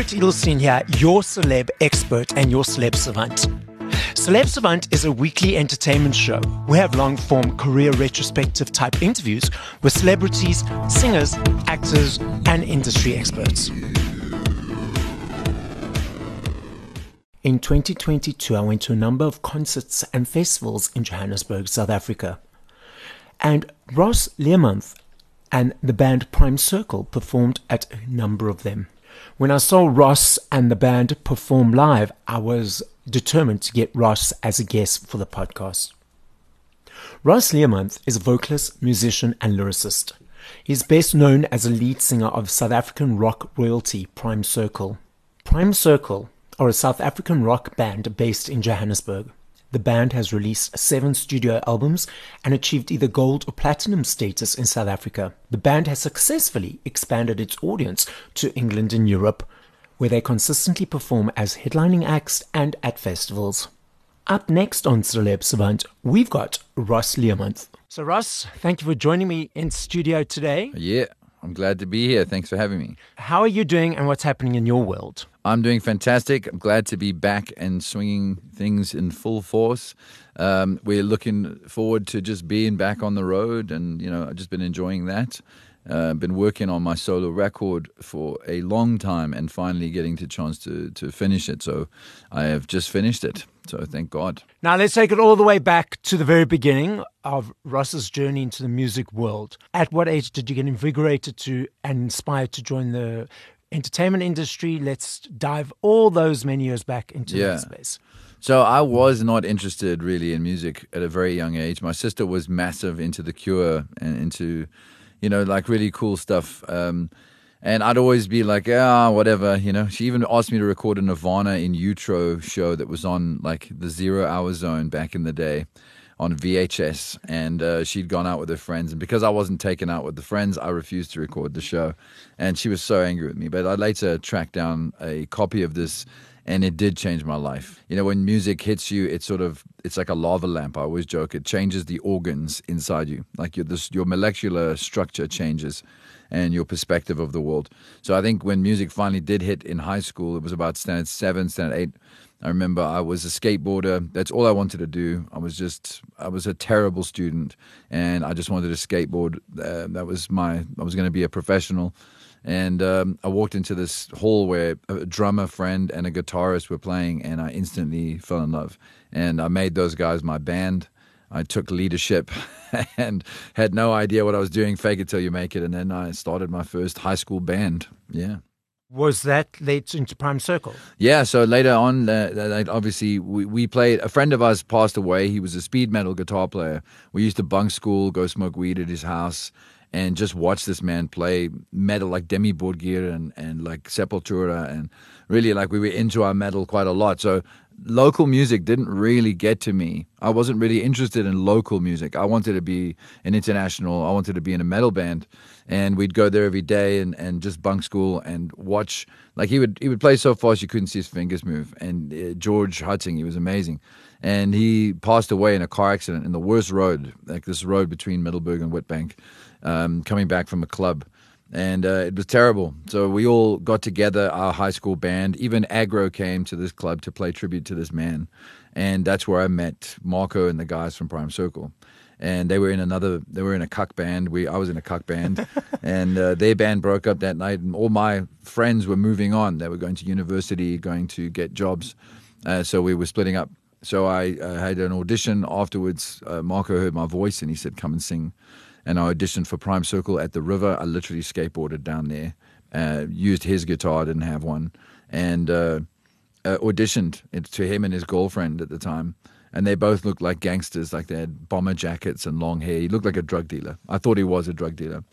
Barret Edelstein here, your celeb expert and your celeb savant. Celeb Savant is a weekly entertainment show. We have long form career retrospective type interviews with celebrities, singers, actors, and industry experts. In 2022, I went to a number of concerts and festivals in Johannesburg, South Africa. And Ross Learmonth and the band Prime Circle performed at a number of them. When I saw Ross and the band perform live, I was determined to get Ross as a guest for the podcast. Ross Learmonth is a vocalist, musician, and lyricist. He's best known as a lead singer of South African rock royalty Prime Circle. Prime Circle are a South African rock band based in Johannesburg. The band has released seven studio albums and achieved either gold or platinum status in South Africa. The band has successfully expanded its audience to England and Europe, where they consistently perform as headlining acts and at festivals. Up next on Celeb Savant, we've got Ross Learmonth. So, Ross, thank you for joining me in studio today. Yeah, I'm glad to be here. Thanks for having me. How are you doing and what's happening in your world? I'm doing fantastic. I'm glad to be back and swinging things in full force. Um, we're looking forward to just being back on the road, and you know, I've just been enjoying that. Uh, been working on my solo record for a long time, and finally getting the chance to to finish it. So, I have just finished it. So, thank God. Now, let's take it all the way back to the very beginning of Ross's journey into the music world. At what age did you get invigorated to and inspired to join the entertainment industry. Let's dive all those many years back into yeah. that space. So I was not interested really in music at a very young age. My sister was massive into The Cure and into, you know, like really cool stuff. Um, and I'd always be like, ah, whatever, you know. She even asked me to record a Nirvana in Utero show that was on like the Zero Hour Zone back in the day on VHS, and uh, she'd gone out with her friends. And because I wasn't taken out with the friends, I refused to record the show. And she was so angry with me. But I later tracked down a copy of this, and it did change my life. You know, when music hits you, it's sort of it's like a lava lamp. I always joke it changes the organs inside you, like your this, your molecular structure changes. And your perspective of the world. So I think when music finally did hit in high school, it was about standard seven, standard eight I remember I was a skateboarder. That's all I wanted to do. I was just, I was a terrible student, and I just wanted to skateboard. Uh, that was my, I was going to be a professional. And um, I walked into this hall where a drummer friend and a guitarist were playing, and I instantly fell in love. And I made those guys my band. I took leadership and had no idea what I was doing. Fake it till you make it. And then I started my first high school band. Yeah was that led into Prime Circle? Yeah, so later on, uh, obviously, we, we played. A friend of ours passed away. He was a speed metal guitar player. We used to bunk school, go smoke weed at his house, and just watch this man play metal like Dimmu Borgir and, and like Sepultura. And really, like, we were into our metal quite a lot. So local music didn't really get to me. I wasn't really interested in local music. I wanted to be an international, I wanted to be in a metal band. And we'd go there every day and, and just bunk school and watch. Like he would he would play so fast you couldn't see his fingers move. And uh, George Hutting, he was amazing. And he passed away in a car accident in the worst road, like this road between Middelburg and Witbank, um, coming back from a club and uh, it was terrible. So we all got together, our high school band. Even Agro came to this club to play tribute to this man, and that's where I met Marco and the guys from Prime Circle. And they were in another. They were in a cuck band. We I was in a cuck band, and uh, their band broke up that night. And all my friends were moving on. They were going to university, going to get jobs. Uh, so we were splitting up. So I uh, had an audition afterwards. Uh, Marco heard my voice and he said, "Come and sing." And I auditioned for Prime Circle at the river. I literally skateboarded down there, uh, used his guitar, didn't have one, and uh, uh, auditioned to him and his girlfriend at the time. And they both looked like gangsters, like they had bomber jackets and long hair. He looked like a drug dealer. I thought he was a drug dealer.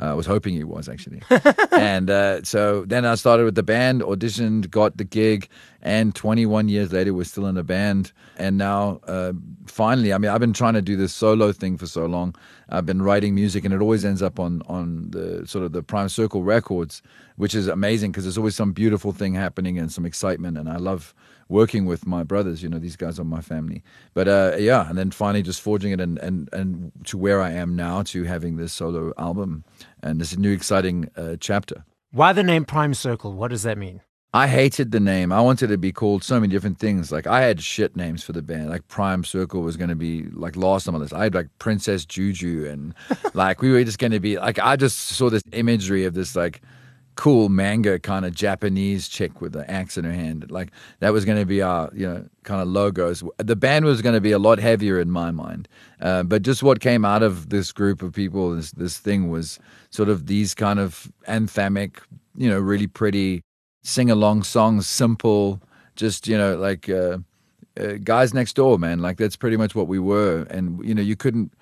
Uh, I was hoping he was actually. and uh, so then I started with the band, auditioned, got the gig, and 21 years later, we're still in a band. And now, uh, finally, I mean, I've been trying to do this solo thing for so long. I've been writing music, and it always ends up on on the sort of the Prime Circle records, which is amazing because there's always some beautiful thing happening and some excitement. And I love working with my brothers. You know, these guys are my family. But uh, yeah, and then finally just forging it and, and, and to where I am now to having this solo album and this new exciting uh, chapter. Why the name Prime Circle? What does that mean? I hated the name. I wanted to be called so many different things. Like I had shit names for the band. Like Prime Circle was going to be like last on my list. I had like Princess Juju, and like we were just going to be like I just saw this imagery of this like cool manga kind of Japanese chick with an axe in her hand. Like that was going to be our you know kind of logos. The band was going to be a lot heavier in my mind, uh, but just what came out of this group of people, this this thing was sort of these kind of anthemic, you know, really pretty sing along songs, simple, just you know like uh, uh, guys next door, man. Like that's pretty much what we were, and you know you couldn't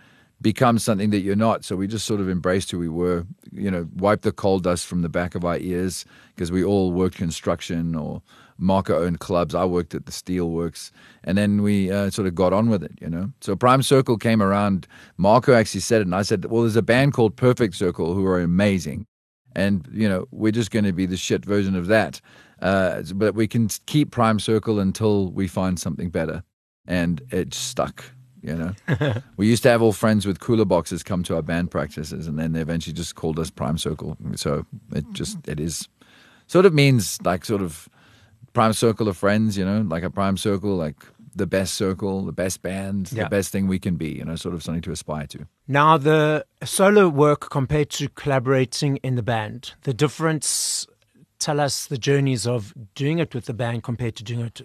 become something that you're not. So we just sort of embraced who we were. You know, wiped the coal dust from the back of our ears because we all worked construction or Marco owned clubs. I worked at the steelworks, and then we uh, sort of got on with it. You know, so Prime Circle came around. Marco actually said it, and I said, "Well, there's a band called Perfect Circle who are amazing." and you know we're just going to be the shit version of that. Uh, but we can keep Prime Circle until we find something better, and it stuck. You know, we used to have all friends with cooler boxes come to our band practices, and then they eventually just called us Prime Circle. So it just it is sort of means like sort of prime circle of friends. You know, like a prime circle, like the best circle, the best band, yeah. the best thing we can be, you know, sort of something to aspire to. Now, the solo work compared to collaborating in the band, the difference, tell us the journeys of doing it with the band compared to doing it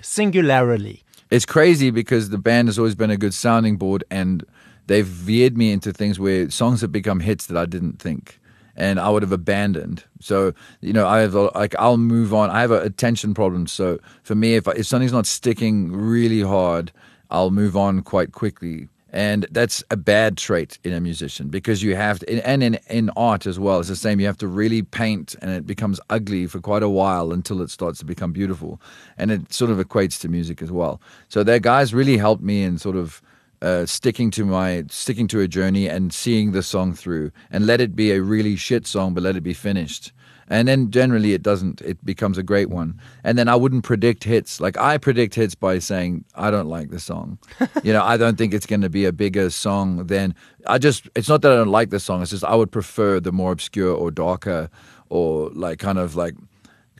singularly. It's crazy because the band has always been a good sounding board and they've veered me into things where songs have become hits that I didn't think and I would have abandoned. So you know, I have like I'll move on. I have a attention problem. So for me, if if something's not sticking really hard, I'll move on quite quickly. And that's a bad trait in a musician because you have to, and in, in art as well, it's the same. You have to really paint and it becomes ugly for quite a while until it starts to become beautiful. And it sort of equates to music as well. So that guys really helped me in sort of uh, sticking to my sticking to a journey and seeing the song through and let it be a really shit song but let it be finished and then generally it doesn't it becomes a great one. And then i wouldn't predict hits. Like i predict hits by saying i don't like the song. You know i don't think it's going to be a bigger song than i just it's not that i don't like the song it's just i would prefer the more obscure or darker or like kind of like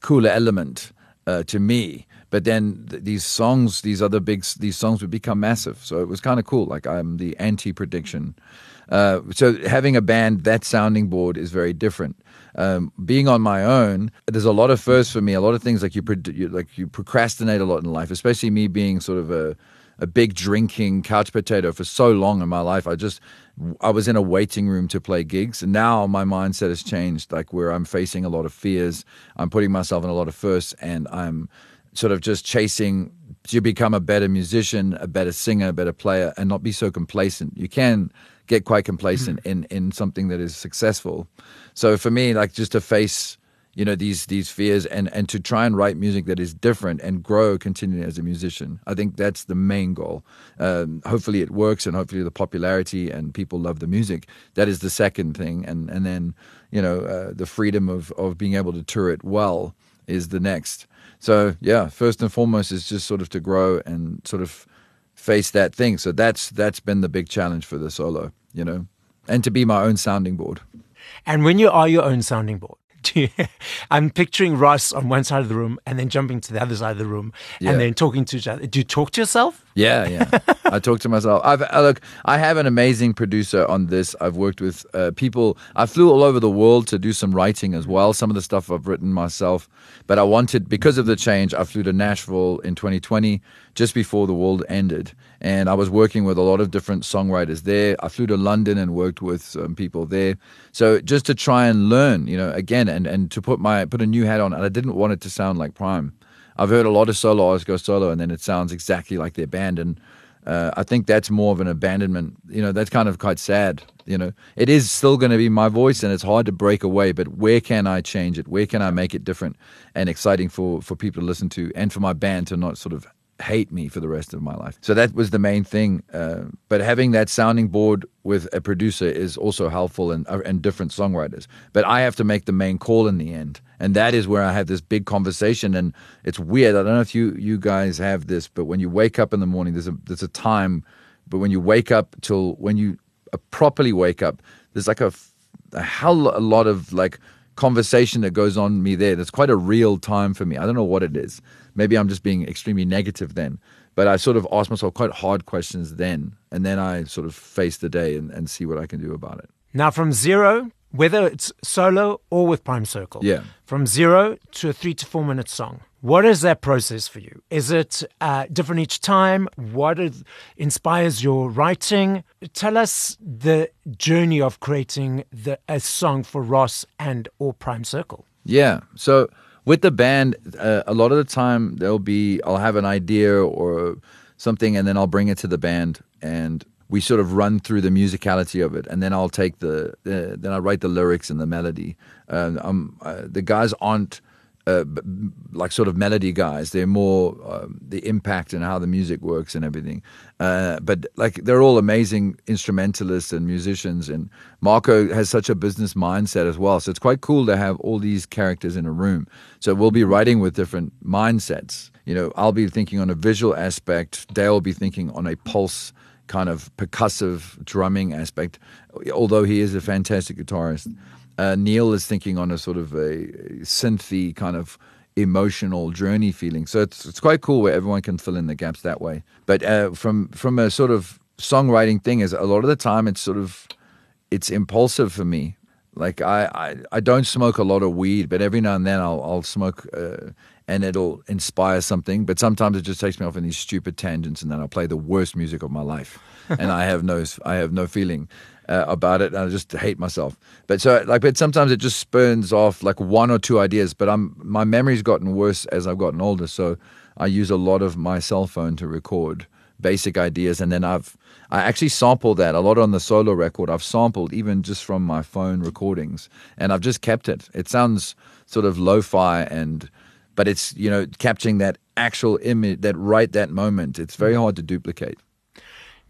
cooler element uh, to me but then th- these songs, these other big, these songs would become massive. So it was kind of cool. Like I'm the anti prediction. Uh, so having a band, that sounding board is very different. Um, being on my own, there's a lot of firsts for me. A lot of things like you, you, like you procrastinate a lot in life, especially me being sort of a a big drinking couch potato for so long in my life. I just I was in a waiting room to play gigs, and now my mindset has changed. Like where I'm facing a lot of fears, I'm putting myself in a lot of firsts, and I'm sort of just chasing to become a better musician, a better singer, a better player, and not be so complacent. You can get quite complacent mm-hmm. in in something that is successful. So for me, like just to face you know these these fears and and to try and write music that is different and grow continually as a musician. I think that's the main goal. Um, hopefully it works and hopefully the popularity and people love the music. That is the second thing, and and then you know uh, the freedom of of being able to tour it well is the next. So yeah, first and foremost is just sort of to grow and sort of face that thing. So that's that's been the big challenge for the solo, you know, and to be my own sounding board. And when you are your own sounding board, you, I'm picturing Ross on one side of the room and then jumping to the other side of the room yeah. and then talking to each other. Do you talk to yourself? Yeah, yeah. I talk to myself. I've I, look. I have an amazing producer on this. I've worked with uh, people. I flew all over the world to do some writing as well. Some of the stuff I've written myself, but I wanted because of the change. I flew to Nashville in 2020, just before the world ended, and I was working with a lot of different songwriters there. I flew to London and worked with some people there. So just to try and learn, you know, again, and and to put my put a new hat on. And I didn't want it to sound like Prime. I've heard a lot of solo artists go solo, and then it sounds exactly like their band. And uh, I think that's more of an abandonment. You know, that's kind of quite sad. You know, it is still going to be my voice, and it's hard to break away. But where can I change it? Where can I make it different and exciting for for people to listen to, and for my band to not sort of hate me for the rest of my life. So that was the main thing. Uh, but having that sounding board with a producer is also helpful and uh, and different songwriters. But I have to make the main call in the end, and that is where I have this big conversation. And it's weird. I don't know if you you guys have this, but when you wake up in the morning, there's a there's a time. But when you wake up till when you uh, properly wake up, there's like a, a hell a lot of like conversation that goes on me there that's quite a real time for me. I don't know what it is. Maybe I'm just being extremely negative then. But I sort of ask myself quite hard questions then, and then I sort of face the day and, and see what I can do about it. Now, from zero, whether it's solo or with Prime Circle, Yeah. from zero to a three to four minute song, what is that process for you? Is it uh, different each time? What is, inspires your writing? Tell us the journey of creating the, a song for Ross and or Prime Circle. Yeah. So with the band, uh, a lot of the time there'll be I'll have an idea or something, and then I'll bring it to the band, and we sort of run through the musicality of it, and then I'll take the, the then I write the lyrics and the melody. Uh, um, uh, the guys aren't. Uh, like sort of melody guys, they're more um, the impact and how the music works and everything. Uh, but like they're all amazing instrumentalists and musicians, and Marco has such a business mindset as well. So it's quite cool to have all these characters in a room. So we'll be writing with different mindsets. You know, I'll be thinking on a visual aspect. Dale will be thinking on a pulse kind of percussive drumming aspect. Although he is a fantastic guitarist, uh, Neil is thinking on a sort of a synthy kind of emotional journey feeling. So it's it's quite cool where everyone can fill in the gaps that way. But uh, from from a sort of songwriting thing, is a lot of the time it's sort of it's impulsive for me. Like I, I, I don't smoke a lot of weed, but every now and then I'll I'll smoke uh, and it'll inspire something. But sometimes it just takes me off in these stupid tangents, and then I'll play the worst music of my life, and I have no I have no feeling uh, about it, and I just hate myself. But so like, but sometimes it just spurns off like one or two ideas. But I'm my memory's gotten worse as I've gotten older, so I use a lot of my cell phone to record basic ideas, and then I've I actually sampled that a lot on the solo record. I've sampled even just from my phone recordings, and I've just kept it. It sounds sort of lo-fi and but it's you know capturing that actual image that right that moment. It's very hard to duplicate.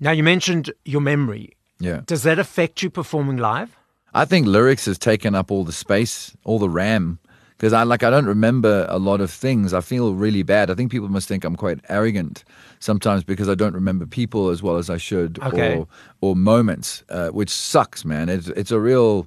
Now, you mentioned your memory. yeah. Does that affect you performing live? i think lyrics has taken up all the space all the ram because i like i don't remember a lot of things. I feel really bad. I think people must think i'm quite arrogant sometimes because i don't remember people as well as i should Okay. or or moments uh, which sucks man. It's it's a real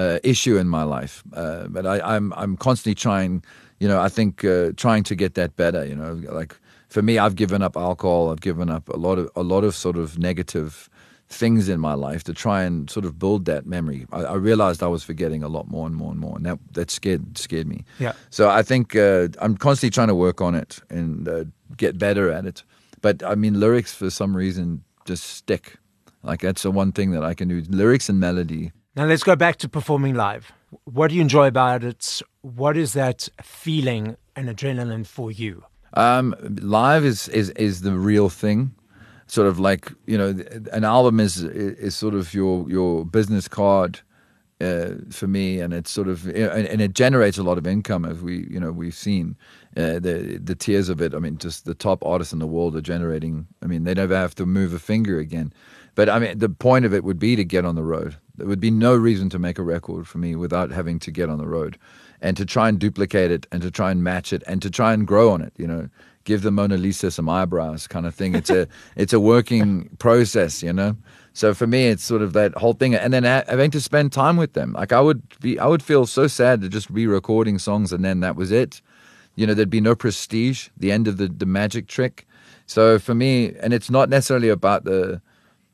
uh, issue in my life. Uh, but I, i'm i'm constantly trying you know i think uh, trying to get that better you know like for me i've given up alcohol i've given up a lot of a lot of sort of negative things in my life to try and sort of build that memory. I, I realized i was forgetting a lot more and more and more and that that scared scared me. Yeah. so i think uh, i'm constantly trying to work on it and uh, get better at it. But i mean lyrics for some reason just stick. Like that's the one thing that i can do. Lyrics and melody Now, let's go back to performing live. What do you enjoy about it? What is that feeling and adrenaline for you? Um, live is, is is the real thing. Sort of like you know, an album is is sort of your your business card uh, for me, and it's sort of and, and it generates a lot of income as we you know we've seen uh, the the tiers of it. I mean, just the top artists in the world are generating. I mean, they never have to move a finger again. But I mean, the point of it would be to get on the road. There would be no reason to make a record for me without having to get on the road and to try and duplicate it and to try and match it and to try and grow on it. You know, give the Mona Lisa some eyebrows, kind of thing. It's a it's a working process. You know. So for me, it's sort of that whole thing, and then ha- having to spend time with them. Like I would be, I would feel so sad to just be recording songs and then that was it. You know, there'd be no prestige. The end of the the magic trick. So for me, and it's not necessarily about the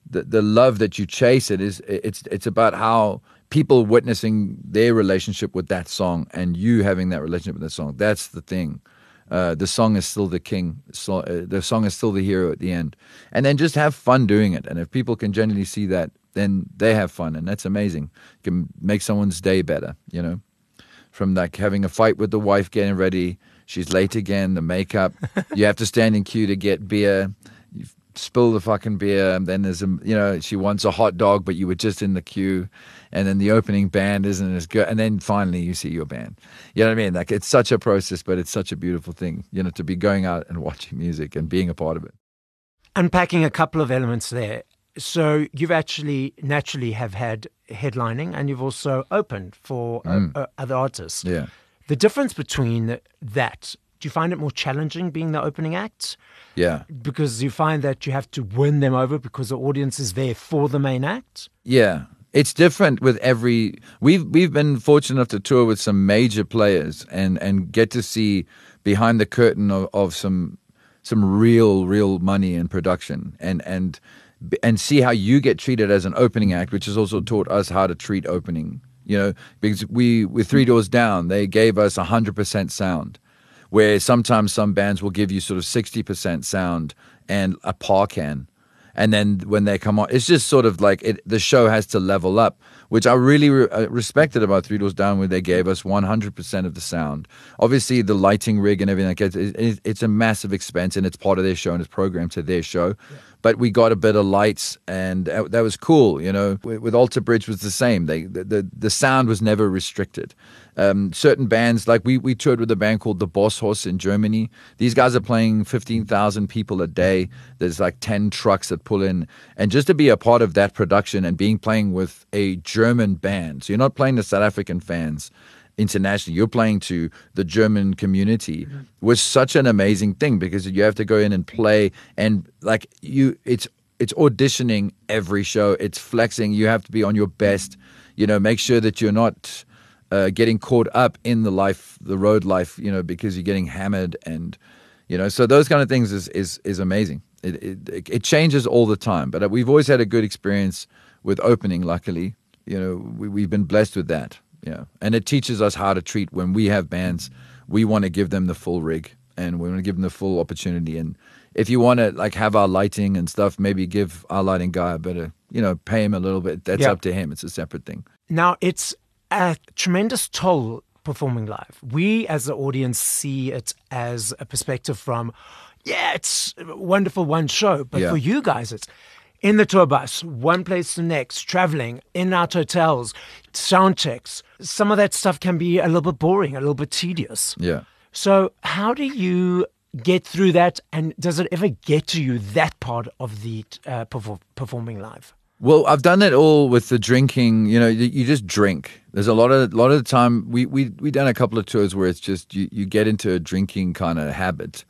the, the love that you chase it is it's it's about how people witnessing their relationship with that song and you having that relationship with that song. That's the thing. Uh, the song is still the king so, uh, the song is still the hero at the end. And then just have fun doing it. And if people can genuinely see that then they have fun. And that's amazing. It can make someone's day better you know? From like having a fight with the wife getting ready she's late again the makeup. You have to stand in queue to get beer spill the fucking beer and then there's a you know she wants a hot dog but you were just in the queue and then the opening band isn't as good and then finally you see your band. You know what i mean? Like it's such a process but it's such a beautiful thing you know to be going out and watching music and being a part of it. Unpacking a couple of elements there. So you've actually naturally have had headlining, and you've also opened for uh, uh, other artists. yeah. The difference between that, do you find it more challenging being the opening act? yeah Because you find that you have to win them over because the audience is there for the main act? Yeah, it's different with every. We've we've been fortunate enough to tour with some major players and and get to see behind the curtain of, of some some real real money in production and and and see how you get treated as an opening act, which has also taught us how to treat opening. You know, because we with Three Doors Down, they gave us hundred percent sound, where sometimes some bands will give you sort of sixty percent sound and a par can. And then when they come on, it's just sort of like it, the show has to level up, which I really re- uh, respected about Three Doors Down, where they gave us 100% of the sound. Obviously, the lighting rig and everything like it, it, it's a massive expense, and it's part of their show and it's programmed to their show. Yeah. But we got a bit of lights, and that was cool. You know, with, with Alter Bridge was the same. They the, the, the sound was never restricted um, certain bands like we we toured with a band called the BossHoss in Germany. These guys are playing fifteen thousand people a day. There's like ten trucks that pull in, and just to be a part of that production and being playing with a German band, so you're not playing to South African fans internationally. You're playing to the German community mm-hmm. was such an amazing thing because you have to go in and play and like you it's it's auditioning every show. It's flexing. You have to be on your best. You know, make sure that you're not uh, getting caught up in the life, the road life, you know, because you're getting hammered and, you know, so those kind of things is is is amazing. It it, it changes all the time, but we've always had a good experience with opening. Luckily, you know, we, we've been blessed with that. Yeah, and it teaches us how to treat when we have bands. We want to give them the full rig, and we want to give them the full opportunity. And if you want to like have our lighting and stuff, maybe give our lighting guy a bit of, you know, pay him a little bit. That's yeah. up to him. It's a separate thing. Now it's a tremendous toll performing live. We as the audience see it as a perspective from, yeah, it's a wonderful one show, but yeah. for you guys, it's in the tour bus, one place to next, traveling, in out hotels, sound checks. Some of that stuff can be a little bit boring, a little bit tedious. Yeah. So, how do you get through that? And does it ever get to you that part of the uh, performing live? Well, I've done it all with the drinking. You know, you just drink. There's a lot of a lot of the time we we we done a couple of tours where it's just you, you get into a drinking kind of habit,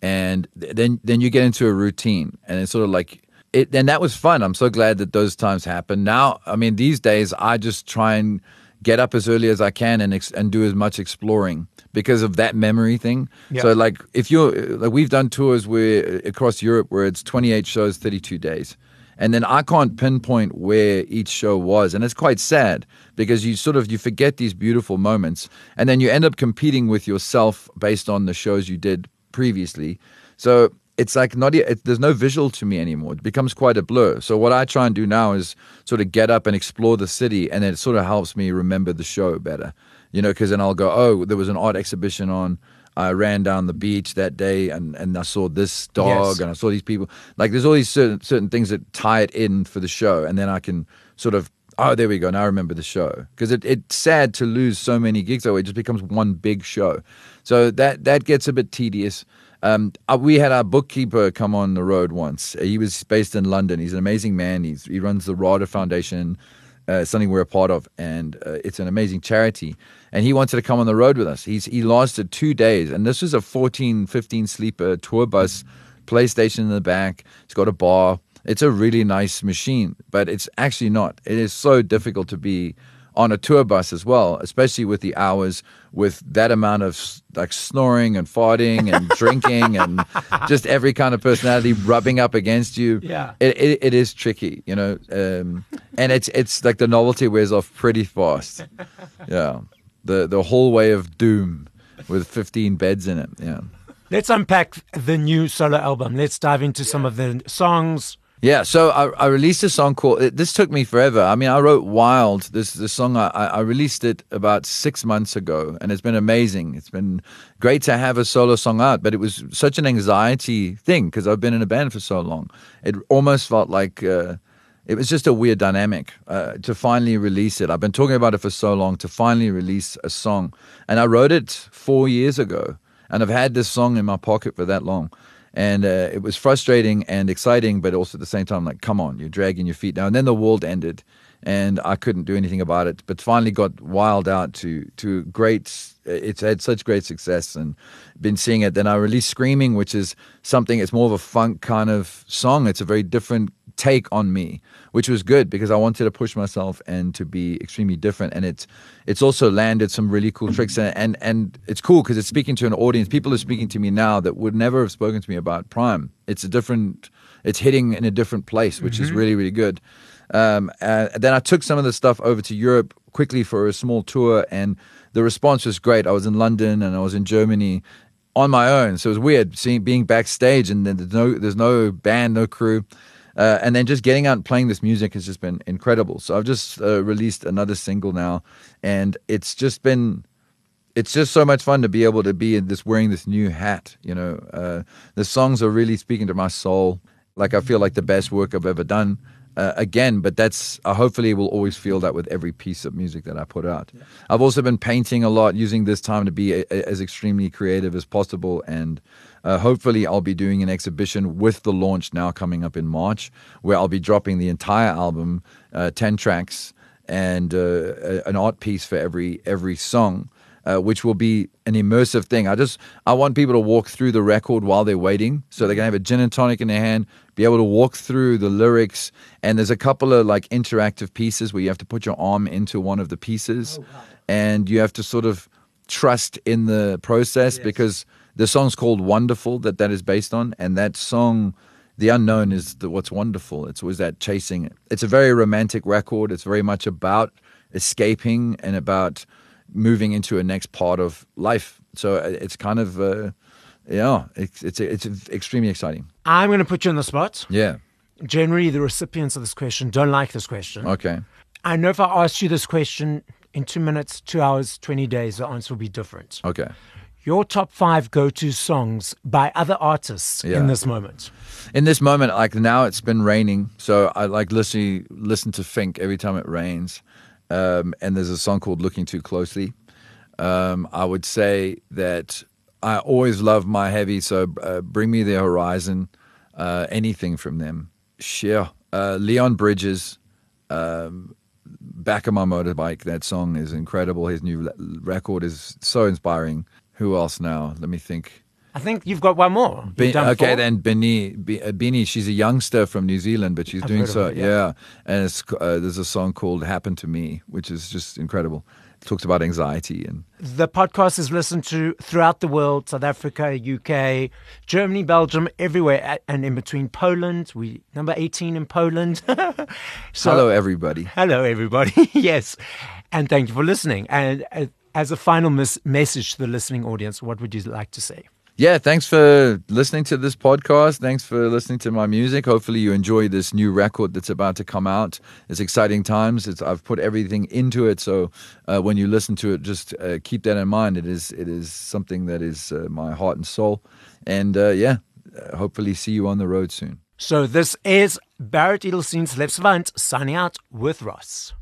and then then you get into a routine, and it's sort of like it. And that was fun. I'm so glad that those times happened. Now, I mean, these days I just try and get up as early as I can and ex- and do as much exploring because of that memory thing. Yeah. So like if you're like we've done tours where across Europe where it's 28 shows, 32 days and then I can't pinpoint where each show was, and it's quite sad because you sort of you forget these beautiful moments, and then you end up competing with yourself based on the shows you did previously. So it's like not it, there's no visual to me anymore. It becomes quite a blur. So what I try and do now is sort of get up and explore the city, and it sort of helps me remember the show better. You know, because then I'll go, oh, there was an art exhibition on I ran down the beach that day and, and I saw this dog yes. and I saw these people. Like there's all these certain certain things that tie it in for the show, and then I can sort of oh there we go now I remember the show because it, it's sad to lose so many gigs that way. It just becomes one big show, so that that gets a bit tedious. Um, uh, we had our bookkeeper come on the road once. He was based in London. He's an amazing man. He's, he runs the RADA Foundation, uh, something we're a part of, and uh, it's an amazing charity and he wanted to come on the road with us. He's he lasted two days, and this was a 14, 15 sleeper tour bus, PlayStation in the back. It's got a bar. It's a really nice machine, but it's actually not. It is so difficult to be on a tour bus as well, especially with the hours with that amount of like snoring and farting and drinking and just every kind of personality rubbing up against you. Yeah, it, it, it is tricky, you know, um, and it's it's like the novelty wears off pretty fast. Yeah the the hallway of doom with 15 beds in it. Yeah. Let's unpack the new solo album. Let's dive into yeah. some of the songs. Yeah, so I, I, released a song called. This took me forever. I mean, I wrote "Wild." This the song. I, I released it about six months ago, and it's been amazing. It's been great to have a solo song out, but it was such an anxiety thing because I've been in a band for so long. It almost felt like uh, it was just a weird dynamic uh, to finally release it. I've been talking about it for so long to finally release a song. And I wrote it four years ago. And I've had this song in my pocket for that long. And uh, it was frustrating and exciting, but also at the same time, like, come on, you're dragging your feet now. And then the world ended, and I couldn't do anything about it. But finally, got wild out to to great. It's had such great success, and been seeing it. Then I released "Screaming," which is something. It's more of a funk kind of song. It's a very different take on me, which was good because I wanted to push myself and to be extremely different. And it's it's also landed some really cool tricks and and, and it's cool because it's speaking to an audience. People are speaking to me now that would never have spoken to me about Prime. It's a different. It's hitting in a different place, which mm-hmm. is really really good. Um, uh, then I took some of the stuff over to Europe quickly for a small tour, and the response was great. I was in London and I was in Germany on my own, so it was weird seeing being backstage and then there's no there's no band, no crew. Uh, and then just getting out and playing this music has just been incredible. So I've just uh, released another single now, and it's just been, it's just so much fun to be able to be in this wearing this new hat. You know, uh, the songs are really speaking to my soul. Like I feel like the best work I've ever done uh, again, but that's uh, hopefully will always feel that with every piece of music that I put out. Yeah. I've also been painting a lot, using this time to be a, a, as extremely creative as possible, and uh, hopefully I'll be doing an exhibition with the launch now coming up in March, where I'll be dropping the entire album, uh, ten tracks, and uh, an art piece for every every song uh, which will be an immersive thing. I just I want people to walk through the record while they're waiting, so they can have a gin and tonic in their hand, be able to walk through the lyrics, and there's a couple of like interactive pieces where you have to put your arm into one of the pieces, oh, wow. and you have to sort of trust in the process yes. because the song's called Wonderful that that is based on, and that song the unknown is the, what's wonderful. It's was that chasing. It's a very romantic record. It's very much about escaping and about moving into a next part of life. So uh, it's kind of, uh, yeah, it's, it's, it's extremely exciting. I'm going to put you on the spot. Yeah. Generally, the recipients of this question don't like this question. Okay. I know if I asked you this question in two minutes, two hours, 20 days, the answer will be different. Okay. Your top five go to songs by other artists yeah. in this moment? In this moment, like now it's been raining. So I like listen, listen to Fink every time it rains. Um, and there's a song called Looking Too Closely. Um, I would say that I always love my heavy, so uh, Bring Me the Horizon, uh, anything from them. Sure. Uh, Leon Bridges, um, Back of My Motorbike, that song is incredible. His new record is so inspiring. Who else now? Let me think. I think you've got one more. Be, okay, four? then BENEE, uh, BENEE, she's a youngster from New Zealand, but she's I've doing so. It, yeah. yeah. and uh, there's a song called "Happen to Me," which is just incredible. It talks about anxiety and the podcast is listened to throughout the world: South Africa, UK, Germany, Belgium, everywhere, and in between Poland. We number eighteen in Poland. so, hello, everybody. Hello, everybody. yes, and thank you for listening. And uh, as a final mes- message to the listening audience, what would you like to say? Yeah, thanks for listening to this podcast. Thanks for listening to my music. Hopefully, you enjoy this new record that's about to come out. It's exciting times. It's, I've put everything into it, so uh, when you listen to it, just uh, keep that in mind. It is it is something that is uh, my heart and soul. And uh, yeah, uh, hopefully, see you on the road soon. So this is Barret Edelstein Celeb Savant signing out with Ross.